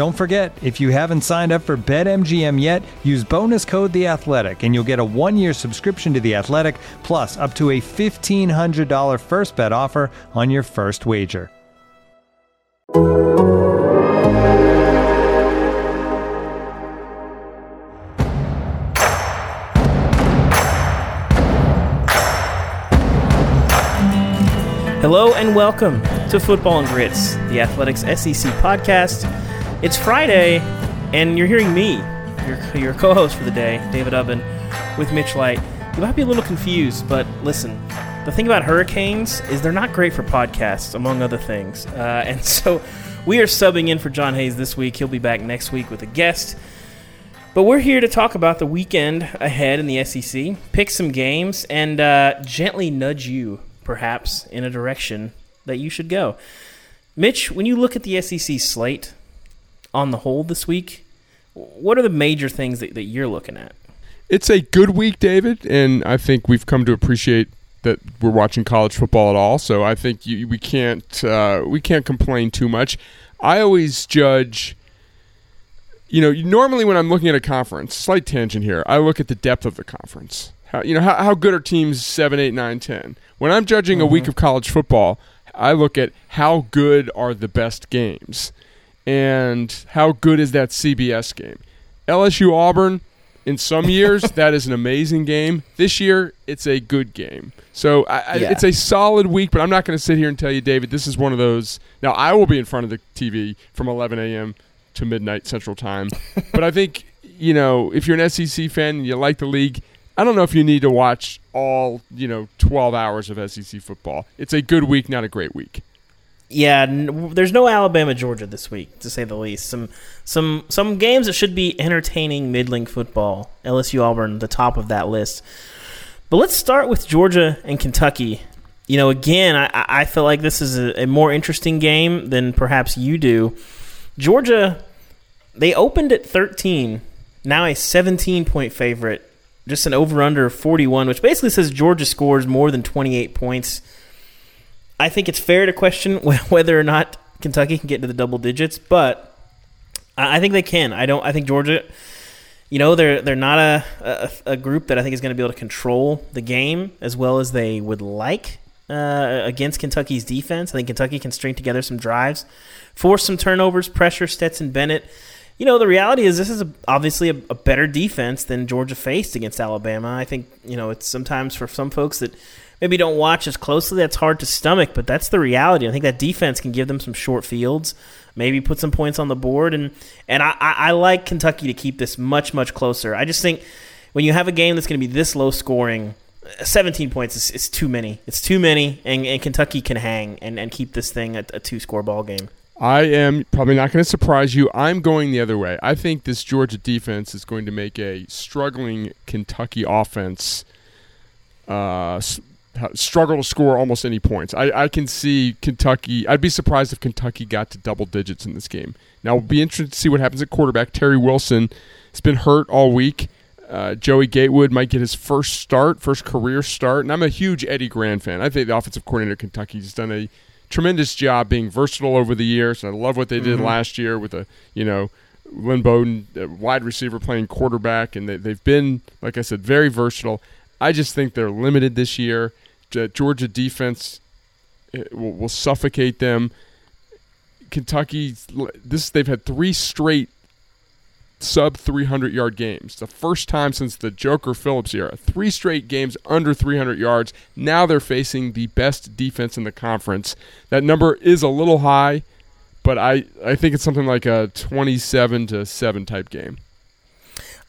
Don't forget, if you haven't signed up for BetMGM yet, use bonus code The Athletic, and you'll get a one-year subscription to The Athletic, plus up to a fifteen hundred dollar first bet offer on your first wager. Hello and welcome to Football and Grits, the Athletics SEC podcast. It's Friday, and you're hearing me, your, your co host for the day, David Ubben, with Mitch Light. You might be a little confused, but listen, the thing about hurricanes is they're not great for podcasts, among other things. Uh, and so we are subbing in for John Hayes this week. He'll be back next week with a guest. But we're here to talk about the weekend ahead in the SEC, pick some games, and uh, gently nudge you, perhaps, in a direction that you should go. Mitch, when you look at the SEC slate on the whole this week, what are the major things that, that you're looking at? It's a good week, David, and I think we've come to appreciate that we're watching college football at all. So I think you, we can't uh, we can't complain too much. I always judge you know, normally when I'm looking at a conference, slight tangent here, I look at the depth of the conference. How, you know, how, how good are teams 7, 8, 9, 10? When I'm judging mm-hmm. a week of college football, I look at how good are the best games and how good is that CBS game. LSU Auburn, in some years, that is an amazing game. This year, it's a good game. So I, yeah. it's a solid week, but I'm not going to sit here and tell you, David, this is one of those. Now, I will be in front of the TV from 11 a.m to midnight Central Time. but I think you know if you're an SEC fan and you like the league, I don't know if you need to watch all you know 12 hours of SEC football. It's a good week, not a great week. Yeah, n- there's no Alabama Georgia this week, to say the least. Some some some games that should be entertaining middling football. LSU Auburn, the top of that list. But let's start with Georgia and Kentucky. You know, again, I, I feel like this is a, a more interesting game than perhaps you do. Georgia, they opened at 13, now a 17 point favorite, just an over under 41, which basically says Georgia scores more than 28 points. I think it's fair to question whether or not Kentucky can get to the double digits, but I think they can. I don't. I think Georgia, you know, they're they're not a, a, a group that I think is going to be able to control the game as well as they would like uh, against Kentucky's defense. I think Kentucky can string together some drives, force some turnovers, pressure Stetson Bennett. You know, the reality is this is a, obviously a, a, better defense than Georgia faced against Alabama. I think, you know, it's sometimes for some folks that maybe don't watch as closely, that's hard to stomach, but that's the reality. I think that defense can give them some short fields, maybe put some points on the board. And, and I, I, I like Kentucky to keep this much, much closer. I just think when you have a game that's going to be this low scoring, 17 points is, is, too many. It's too many, and, and Kentucky can hang and, and keep this thing at a two score ball game. I am probably not going to surprise you. I'm going the other way. I think this Georgia defense is going to make a struggling Kentucky offense uh, struggle to score almost any points. I, I can see Kentucky. I'd be surprised if Kentucky got to double digits in this game. Now, we'll be interested to see what happens at quarterback. Terry Wilson has been hurt all week. Uh, Joey Gatewood might get his first start, first career start, and I'm a huge Eddie Gran fan. I think the offensive coordinator of Kentucky has done a tremendous job being versatile over the years. And I love what they did mm-hmm. last year with a you know Lynn Bowden, wide receiver playing quarterback, and they, they've been like I said very versatile. I just think they're limited this year. Georgia defense eh, will, will suffocate them. Kentucky, this they've had three straight sub 300 yard games. The first time since the Joker Phillips era. Three straight games under 300 yards. Now they're facing the best defense in the conference. That number is a little high, but I, I think it's something like a 27 to 7 type game.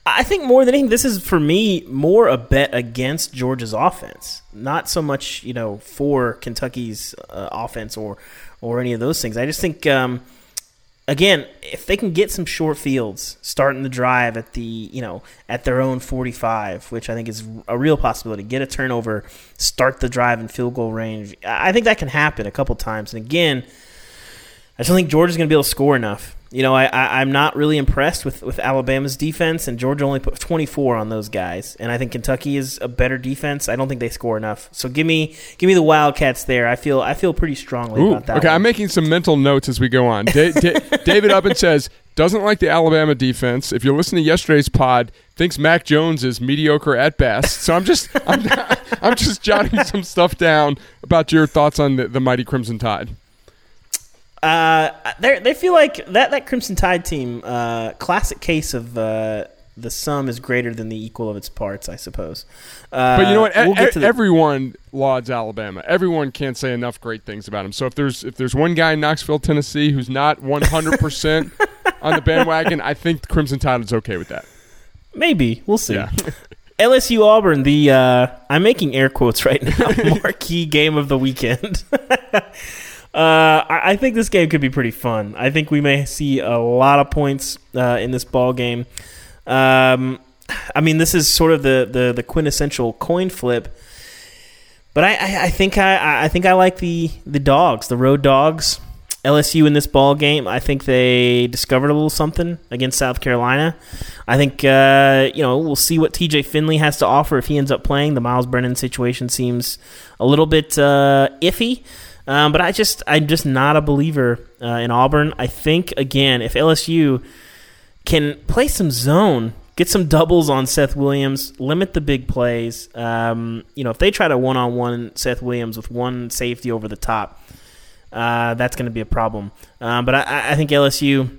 I think more than anything, this is for me more a bet against Georgia's offense, not so much you know for Kentucky's uh, offense or or any of those things. I just think um, again, if they can get some short fields starting the drive at the you know at their own 45, which I think is a real possibility, get a turnover, start the drive in field goal range. I think that can happen a couple times. And again, I don't think Georgia's going to be able to score enough. You know, I, I, am not really impressed with, with Alabama's defense, and Georgia only put 24 on those guys. And I think Kentucky is a better defense. I don't think they score enough. So give me give me the Wildcats there. I feel I feel pretty strongly Ooh, about that. Okay, one. I'm making some mental notes as we go on. Da- da- David Ubben says doesn't like the Alabama defense. If you listen to yesterday's pod, thinks Mac Jones is mediocre at best. So I'm just I'm, I'm just jotting some stuff down about your thoughts on the, the mighty Crimson Tide. Uh, they they feel like that that Crimson Tide team, uh, classic case of uh, the sum is greater than the equal of its parts, I suppose. Uh, but you know what? We'll e- the- everyone lauds Alabama. Everyone can't say enough great things about him. So if there's if there's one guy in Knoxville, Tennessee, who's not 100 percent on the bandwagon, I think the Crimson Tide is okay with that. Maybe we'll see. Yeah. LSU Auburn, the uh, I'm making air quotes right now. Marquee game of the weekend. Uh, I, think this game could be pretty fun. I think we may see a lot of points uh, in this ball game. Um, I mean, this is sort of the, the, the quintessential coin flip. But I, I, I, think I, I think I like the, the dogs, the road dogs. LSU in this ball game, I think they discovered a little something against South Carolina. I think uh, you know we'll see what TJ Finley has to offer if he ends up playing. The Miles Brennan situation seems a little bit uh, iffy. Um, but I just I'm just not a believer uh, in Auburn. I think again if LSU can play some zone, get some doubles on Seth Williams, limit the big plays. Um, you know if they try to one on one Seth Williams with one safety over the top, uh, that's going to be a problem. Um, but I, I think LSU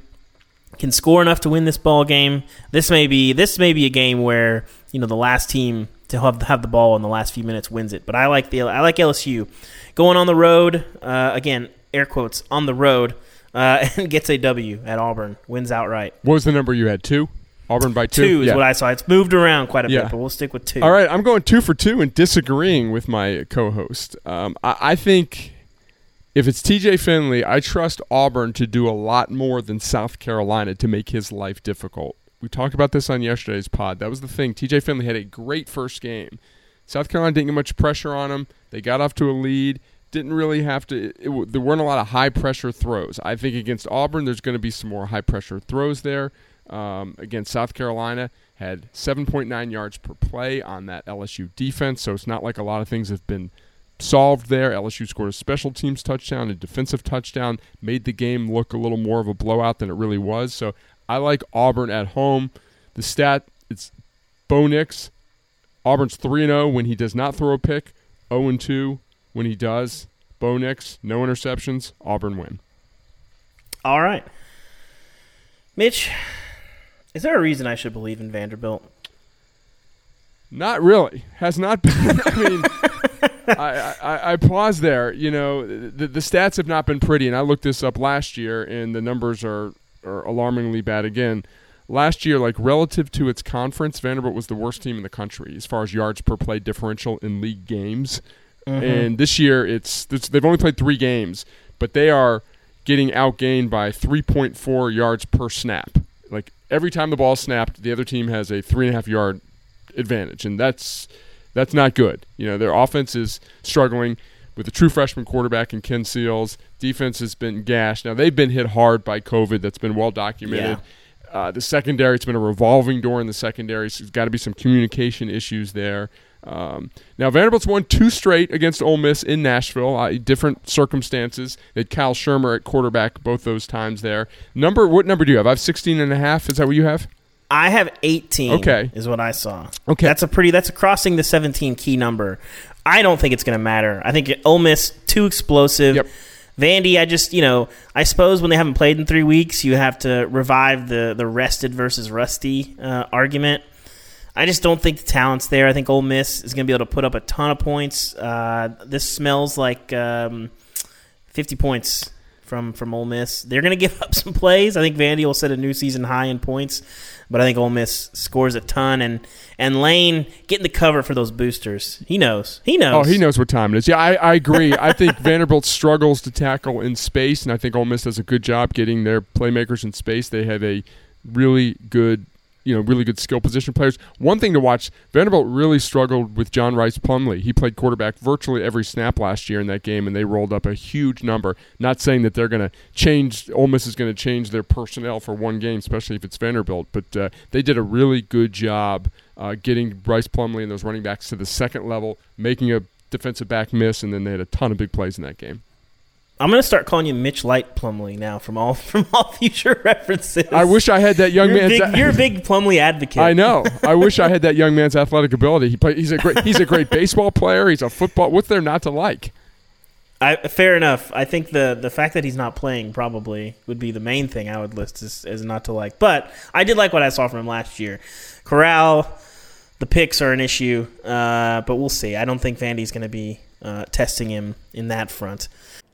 can score enough to win this ball game. This may be this may be a game where you know the last team to have have the ball in the last few minutes wins it. But I like the I like LSU going on the road uh, again, air quotes on the road, uh, and gets a W at Auburn, wins outright. What was the number you had? Two. Auburn by two. Two is yeah. what I saw. It's moved around quite a Yeah. bit, but we'll stick with two. All right, I'm going two for two and disagreeing with my co-host. Um, I, I think if it's TJ Finley, I trust Auburn to do a lot more than South Carolina to make his life difficult. We talked about this on yesterday's pod. That was the thing. TJ Finley had a great first game. South Carolina didn't get much pressure on them. They got off to a lead. Didn't really have to. It, it, there weren't a lot of high pressure throws. I think against Auburn, there's going to be some more high pressure throws there. Um, against South Carolina, had 7.9 yards per play on that LSU defense, so it's not like a lot of things have been solved there. LSU scored a special teams touchdown, a defensive touchdown, made the game look a little more of a blowout than it really was. So I like Auburn at home. The stat it's Bo Nix. Auburn's 3 0 when he does not throw a pick, 0 2 when he does. Bo Nix, no interceptions, Auburn win. All right. Mitch, is there a reason I should believe in Vanderbilt? Not really. Has not been. I mean, I, I, I pause there. You know, the, the stats have not been pretty, and I looked this up last year, and the numbers are, are alarmingly bad again. Last year, like relative to its conference, Vanderbilt was the worst team in the country as far as yards per play differential in league games. Mm-hmm. And this year, it's, it's they've only played three games, but they are getting outgained by 3.4 yards per snap. Like every time the ball is snapped, the other team has a three and a half yard advantage, and that's that's not good. You know, their offense is struggling with a true freshman quarterback in Ken Seals. Defense has been gashed. Now they've been hit hard by COVID. That's been well documented. Uh, the secondary, it's been a revolving door in the secondary. So there's got to be some communication issues there. Um, now Vanderbilt's won two straight against Ole Miss in Nashville. Uh, different circumstances. They had Kyle Shurmur at quarterback both those times there. Number, what number do you have? I have 16 and a half. Is that what you have? I have 18. Okay. is what I saw. Okay. that's a pretty. That's a crossing the 17 key number. I don't think it's going to matter. I think Ole Miss too explosive. Yep. Vandy, I just, you know, I suppose when they haven't played in three weeks, you have to revive the, the rested versus rusty uh, argument. I just don't think the talent's there. I think Ole Miss is going to be able to put up a ton of points. Uh, this smells like um, 50 points from from Ole Miss. They're going to give up some plays. I think Vandy will set a new season high in points, but I think Ole Miss scores a ton. And and Lane getting the cover for those boosters. He knows. He knows. Oh, he knows what time it is. Yeah, I, I agree. I think Vanderbilt struggles to tackle in space, and I think Ole Miss does a good job getting their playmakers in space. They have a really good you know really good skill position players. One thing to watch: Vanderbilt really struggled with John Rhys Plumlee. He played quarterback virtually every snap last year in that game, and they rolled up a huge number. Not saying that they're going to change. Ole Miss is going to change their personnel for one game, especially if it's Vanderbilt. But uh, they did a really good job uh, getting Rhys Plumlee and those running backs to the second level, making a defensive back miss, and then they had a ton of big plays in that game. I'm gonna start calling you Mitch Light Plumlee now from all from all future references. I wish I had that young you're man's. Big, you're a big Plumlee advocate. I know. I wish I had that young man's athletic ability. He play, He's a great. He's a great baseball player. He's a football. What's there not to like? I, fair enough. I think the the fact that he's not playing probably would be the main thing I would list as, as not to like. But I did like what I saw from him last year. Corral, the picks are an issue, uh, but we'll see. I don't think Vandy's going to be uh, testing him in that front.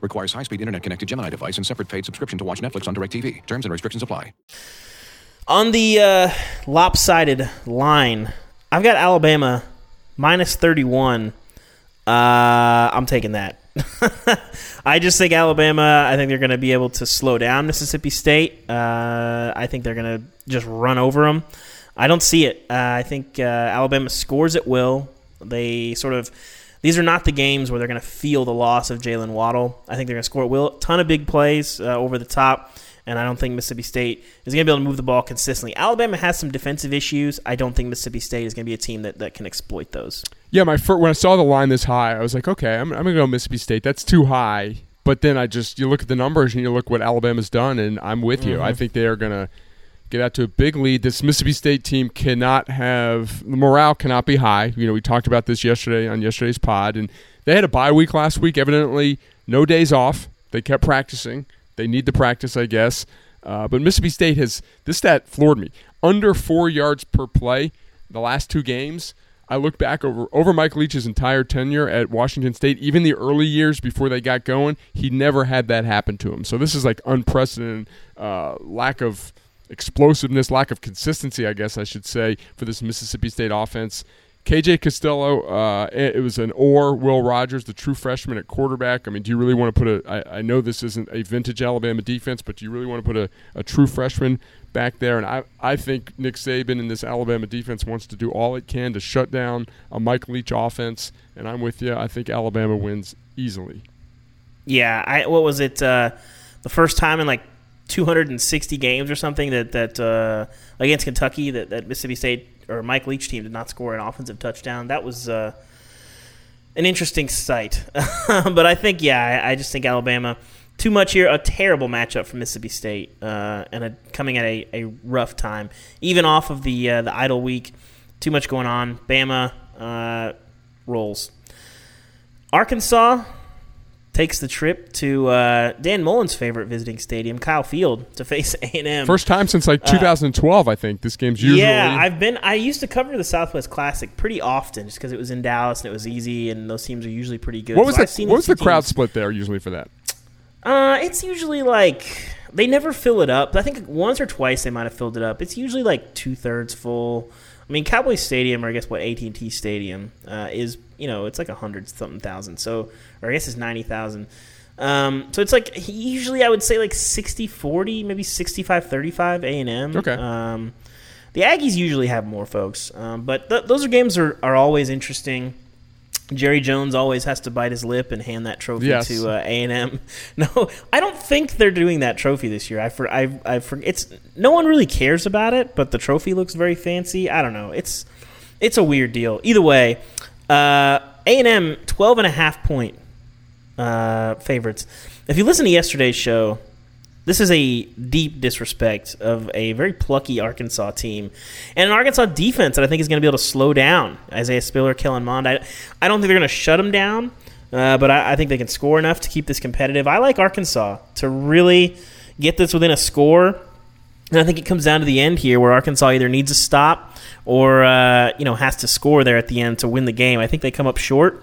Requires high-speed internet-connected Gemini device and separate paid subscription to watch Netflix on DirecTV. Terms and restrictions apply. On the uh, lopsided line, I've got Alabama minus 31. Uh, I'm taking that. I just think Alabama, I think they're going to be able to slow down Mississippi State. Uh, I think they're going to just run over them. I don't see it. Uh, I think uh, Alabama scores at will. They sort of these are not the games where they're going to feel the loss of Jaylen Waddle. I think they're going to score a will. Ton of big plays uh, over the top, and I don't think Mississippi State is going to be able to move the ball consistently. Alabama has some defensive issues. I don't think Mississippi State is going to be a team that, that can exploit those. Yeah, my first, when I saw the line this high, I was like, okay, I'm, I'm going to go Mississippi State. That's too high. But then I just you look at the numbers and you look what Alabama's done, and I'm with you. Mm-hmm. I think they are going to get out to a big lead. This Mississippi State team cannot have the morale cannot be high. You know, we talked about this yesterday on yesterday's pod, and they had a bye week last week. Evidently, no days off. They kept practicing. They need the practice, I guess. Uh, but Mississippi State has this stat floored me: under four yards per play the last two games. I look back over over Mike Leach's entire tenure at Washington State, even the early years before they got going, he never had that happen to him. So this is like unprecedented uh, lack of explosiveness, lack of consistency, I guess I should say, for this Mississippi State offense. KJ Costello, uh, it was an or Will Rogers, the true freshman at quarterback. I mean, do you really want to put a? I, I know this isn't a vintage Alabama defense, but do you really want to put a, a true freshman back there? And I, I think Nick Saban in this Alabama defense wants to do all it can to shut down a Mike Leach offense. And I'm with you. I think Alabama wins easily. Yeah, I what was it? Uh, the first time in like 260 games or something that that uh, against Kentucky that, that Mississippi State or Mike Leach team did not score an offensive touchdown. That was uh, an interesting sight. but I think yeah, I, I, just think Alabama too much here. A terrible matchup for Mississippi State uh, and a, coming at a, a rough time, even off of the uh, the idle week. Too much going on. Bama uh, rolls. Arkansas takes the trip to uh, Dan Mullen's favorite visiting stadium, Kyle Field, to face A and M. First time since like 2012, uh, I think this game's usually. Yeah, I've been. I used to cover the Southwest Classic pretty often, just because it was in Dallas and it was easy, and those teams are usually pretty good. What was so the What was the crowd split there usually for that? Uh, it's usually like they never fill it up. I think once or twice they might have filled it up. It's usually like two thirds full. I mean, Cowboys Stadium, or I guess what AT and T Stadium uh, is, you know, it's like a hundred something thousand. So, or I guess it's ninety thousand. Um, so it's like usually I would say like 60-40, maybe 65-35 A and M. Okay. Um, the Aggies usually have more folks, um, but th- those are games are, are always interesting. Jerry Jones always has to bite his lip and hand that trophy Yes. to uh, A and M. No, I don't think they're doing that trophy this year. I for I I for, it's no one really cares about it, but the trophy looks very fancy. I don't know. It's it's a weird deal. Either way, uh, A and M 12 and a half point uh, favorites. If you listen to yesterday's show, this is a deep disrespect of a very plucky Arkansas team and an Arkansas defense that I think is going to be able to slow down Isaiah Spiller, Kellen Mond. I, I don't think they're going to shut them down, uh, but I, I think they can score enough to keep this competitive. I like Arkansas to really get this within a score. And I think it comes down to the end here, where Arkansas either needs a stop or uh, you know has to score there at the end to win the game. I think they come up short.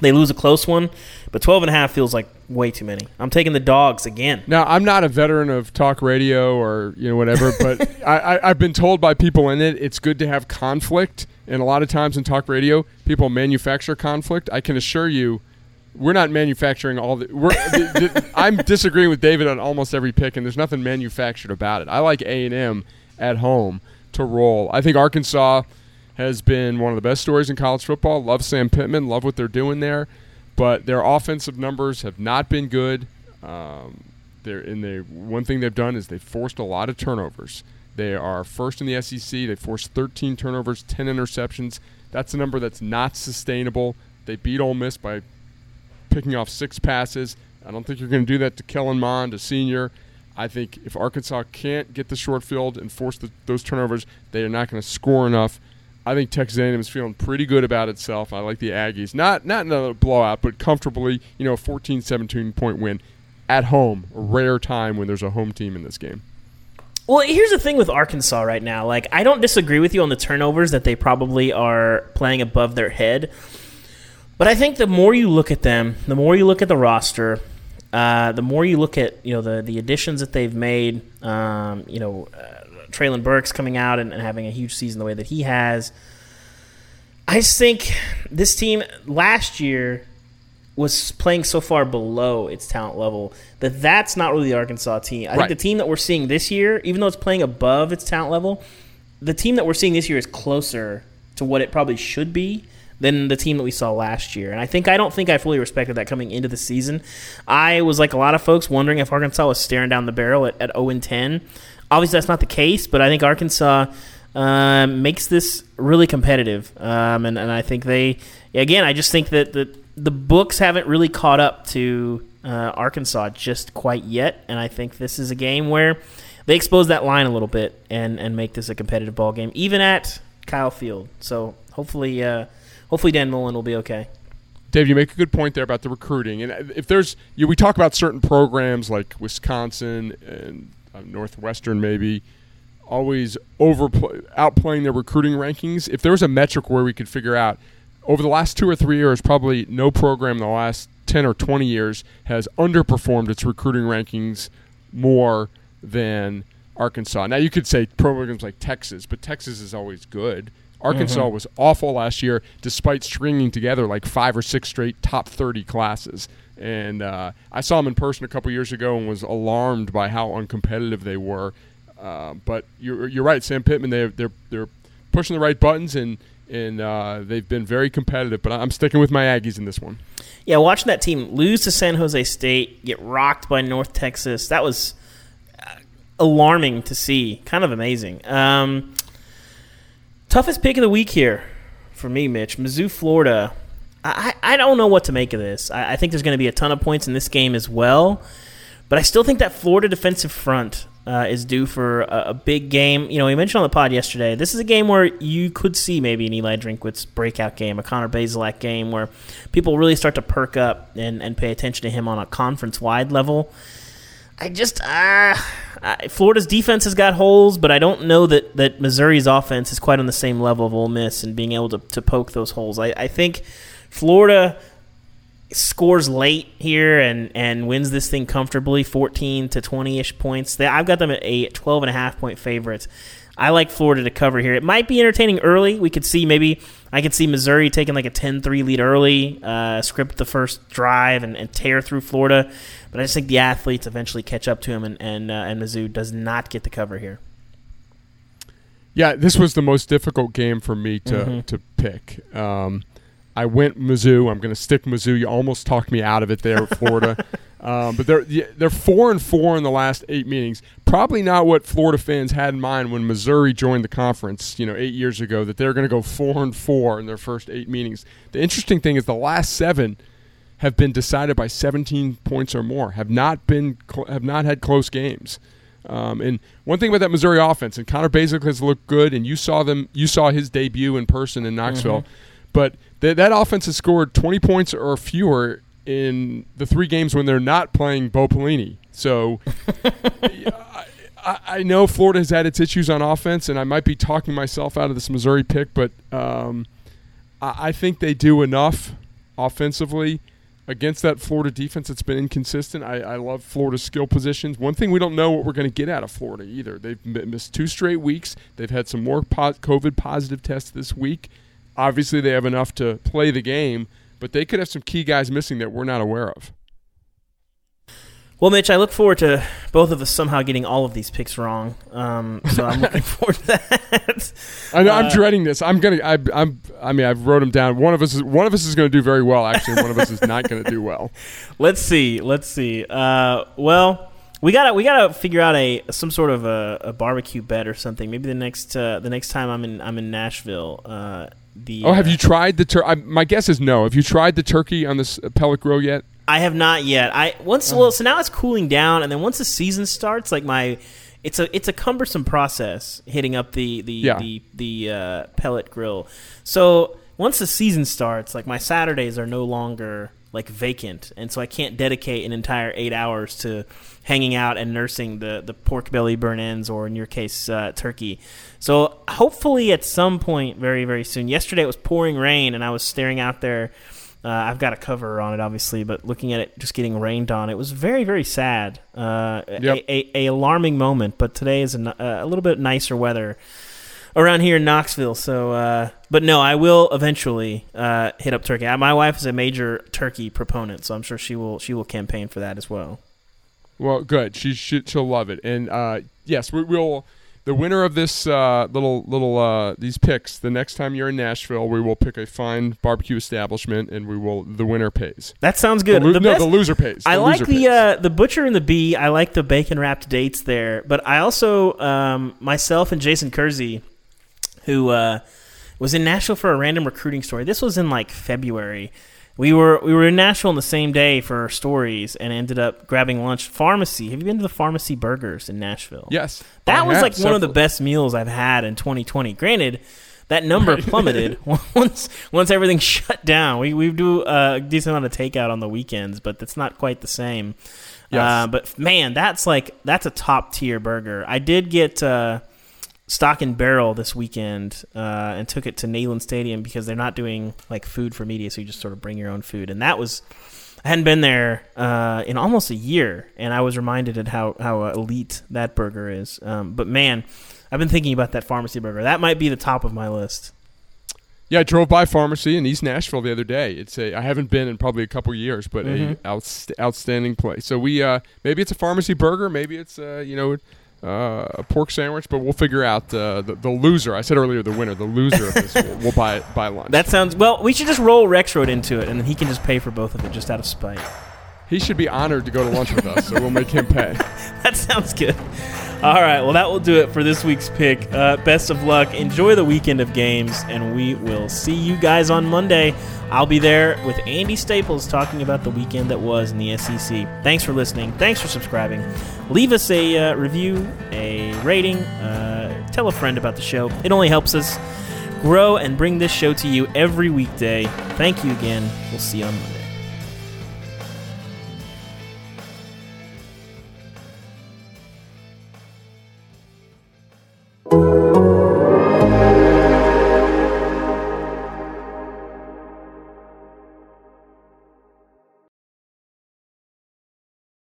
They lose a close one, but 12 and a half feels like way too many. I'm taking the dogs again. Now, I'm not a veteran of talk radio or you know whatever, but I, I, I've been told by people in it it's good to have conflict. And a lot of times in talk radio, people manufacture conflict. I can assure you, we're not manufacturing all the. We're, the, the I'm disagreeing with David on almost every pick, and there's nothing manufactured about it. I like A and M at home to roll. I think Arkansas has been one of the best stories in college football. Love Sam Pittman. Love what they're doing there, but their offensive numbers have not been good. Um, they're in the one thing they've done is they've forced a lot of turnovers. They are first in the SEC. They forced 13 turnovers, 10 interceptions. That's a number that's not sustainable. They beat Ole Miss by picking off six passes. I don't think you're going to do that to Kellen Mond, a senior. I think if Arkansas can't get the short field and force the, those turnovers, they are not going to score enough. I think Texas A&M is feeling pretty good about itself. I like the Aggies. Not not another blowout, but comfortably, you know, a 14-17 point win at home. A rare time when there's a home team in this game. Well, here's the thing with Arkansas right now. Like, I don't disagree with you on the turnovers that they probably are playing above their head. But I think the more you look at them, the more you look at the roster, uh, the more you look at you know the the additions that they've made. Um, you know, uh, Treylon Burks coming out and, and having a huge season the way that he has. I think this team last year was playing so far below its talent level that that's not really the Arkansas team. I Right. think the team that we're seeing this year, even though it's playing above its talent level, the team that we're seeing this year is closer to what it probably should be than the team that we saw last year. And I think I don't think I fully respected that coming into the season. I was like a lot of folks wondering if Arkansas was staring down the barrel at, at 0 and 10. Obviously, that's not the case, but I think Arkansas um, makes this really competitive. Um, and, and I think they, again, I just think that the, the books haven't really caught up to uh, Arkansas just quite yet. And I think this is a game where they expose that line a little bit and, and make this a competitive ball game, even at Kyle Field. So hopefully, uh, hopefully Dan Mullen will be okay. Dave, you make a good point there about the recruiting, and if there's, you we talk about certain programs like Wisconsin and uh, Northwestern, maybe always overplay, outplaying their recruiting rankings. If there was a metric where we could figure out over the last two or three years, probably no program in the last ten or twenty years has underperformed its recruiting rankings more than Arkansas. Now you could say programs like Texas, but Texas is always good. Arkansas was awful last year, despite stringing together like five or six straight top 30 classes. And uh, I saw them in person a couple years ago and was alarmed by how uncompetitive they were. Uh, but you're, you're right, Sam Pittman. They they're they're pushing the right buttons and and uh, they've been very competitive. But I'm sticking with my Aggies in this one. Yeah, watching that team lose to San Jose State, get rocked by North Texas, that was uh, alarming to see. Kind of amazing. Um, toughest pick of the week here for me, Mitch. Mizzou, Florida. I, I don't know what to make of this. I, I think there's going to be a ton of points in this game as well. But I still think that Florida defensive front uh, is due for a, a big game. You know, we mentioned on the pod yesterday, this is a game where you could see maybe an Eli Drinkwitz breakout game, a Connor Bazelak game, where people really start to perk up and, and pay attention to him on a conference wide level. I just, uh, I, Florida's defense has got holes, but I don't know that, that Missouri's offense is quite on the same level of Ole Miss and being able to, to poke those holes. I, I think Florida scores late here and and wins this thing comfortably 14 to 20ish points They- i've got them at a 12 and a half point favorites i like florida to cover here it might be entertaining early we could see maybe i could see missouri taking like a 10-3 lead early uh, script the first drive and, and tear through florida but i just think the athletes eventually catch up to him and and, uh, and mizzou does not get the cover here Yeah, this was the most difficult game for me to Mm-hmm. to pick. Um, I went Mizzou. I'm going to stick Mizzou. You almost talked me out of it there, Florida. um, but they're they're four and four in the last eight meetings. Probably not what Florida fans had in mind when Missouri joined the conference. You know, eight years ago that they're going to go four and four in their first eight meetings. The interesting thing is the last seven have been decided by 17 points or more. Have not been cl- have not had close games. Um, and one thing about that Missouri offense, and Connor Basic has looked good, and you saw them, you saw his debut in person in Knoxville, but th- that offense has scored 20 points or fewer in the three games when they're not playing Bo Pelini. So I, I know Florida has had its issues on offense, and I might be talking myself out of this Missouri pick, but um, I, I think they do enough offensively against that Florida defense that's been inconsistent. I, I love Florida's skill positions. One thing we don't know what we're going to get out of Florida either. They've missed two straight weeks. They've had some more po- COVID positive tests this week. Obviously, they have enough to play the game, but they could have some key guys missing that we're not aware of. Well, Mitch, I look forward to both of us somehow getting all of these picks wrong. Um, so I'm looking forward to that. I know, I'm Uh, dreading this. I'm gonna. I, I'm. I mean, I've wrote them down. One of us is. One of us is going to do very well. Actually, one of us is not going to do well. Let's see. Let's see. Uh, well, we gotta we gotta figure out a some sort of a, a barbecue bet or something. Maybe the next uh, the next time I'm in I'm in Nashville. The Oh, have uh, you tried the tur? My guess is no. Have you tried the turkey on this pellet grill yet? I have not yet. I once well, so now it's cooling down, and then once the season starts, like my, it's a it's a cumbersome process hitting up the the Yeah. the the uh, pellet grill. So once the season starts, like my Saturdays are no longer like vacant, and so I can't dedicate an entire eight hours to hanging out and nursing the the pork belly burn ends, or in your case, uh, turkey. So hopefully at some point, very very soon. Yesterday it was pouring rain, and I was staring out there. Uh, I've got a cover on it, obviously, but looking at it just getting rained on, it was very, very sad. Uh, Yep. a, a, a alarming moment. But today is a, a little bit nicer weather around here in Knoxville. So, uh, but no, I will eventually uh, hit up turkey. My wife is a major turkey proponent, so I'm sure she will she will campaign for that as well. Well, good. She, she she'll love it. And uh, yes, we will. The winner of this uh, little little uh, these picks. The next time you're in Nashville, we will pick a fine barbecue establishment, and we will. The winner pays. That sounds The, good. lo- The no, best- the loser pays. I The like the uh, the butcher and the bee. I like the bacon wrapped dates there, but I also um, myself and Jason Kersey, who uh, was in Nashville for a random recruiting story. This was in like February. We were we were in Nashville on the same day for stories and ended up grabbing lunch. Pharmacy. Have you been to the Pharmacy Burgers in Nashville? yes. That I was like one of the best meals I've had in 2020. Granted, that number plummeted once once everything shut down. We we do uh, a decent amount of takeout on the weekends, but that's not quite the same. Yes. Uh, but man, that's like that's a top tier burger. I did get uh, stock and barrel this weekend uh, and took it to Neyland Stadium because they're not doing like food for media, so you just sort of bring your own food, and that was. I hadn't been there uh, in almost a year, and I was reminded at how how elite that burger is. Um, but man, I've been thinking about that pharmacy burger. That might be the top of my list. Yeah, I drove by pharmacy in East Nashville the other day. It's a I haven't been in probably a couple years, but Mm-hmm. a outst- outstanding place. So we uh, maybe it's a pharmacy burger, maybe it's uh, you know uh, a pork sandwich, but we'll figure out uh, the the loser. I said earlier the winner, the loser of this. we'll, we'll buy buy lunch. That sounds well. We should just roll Rexrode into it, and then he can just pay for both of it just out of spite. he should be honored to go to lunch with us, so we'll make him pay. That sounds good. All right, well, that will do it for this week's pick. Uh, best of luck. Enjoy the weekend of games, and we will see you guys on Monday. I'll be there with Andy Staples talking about the weekend that was in the SEC. Thanks for listening. Thanks for subscribing. Leave us a uh, review, a rating, uh, tell a friend about the show. It only helps us grow and bring this show to you every weekday. Thank you again. We'll see you on Monday.